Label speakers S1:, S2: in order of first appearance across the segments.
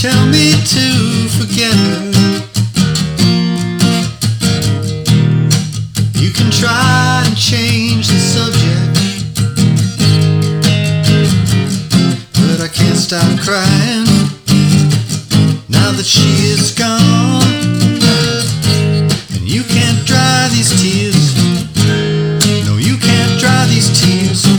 S1: tell me to forget her. You can try and change the subject. But I can't stop crying now that she is gone. And you can't dry these tears. No, you can't dry these tears.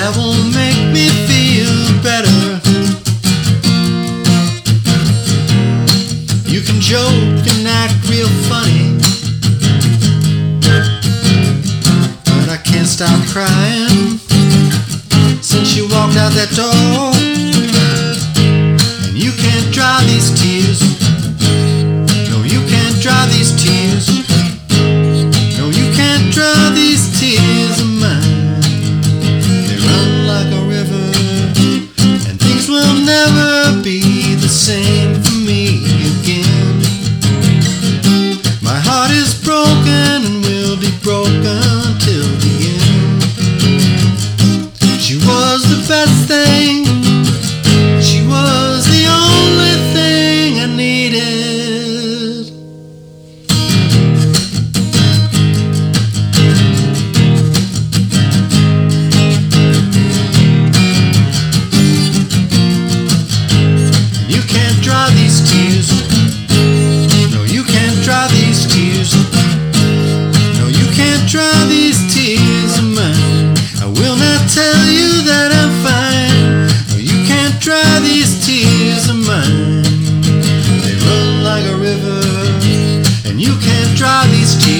S1: That won't make me feel better. You can joke and act real funny. But I can't stop crying since you walked out that door. And you can't dry these tears. No, you can't dry these tears. of mine. They run like a river, and you can't dry these tears.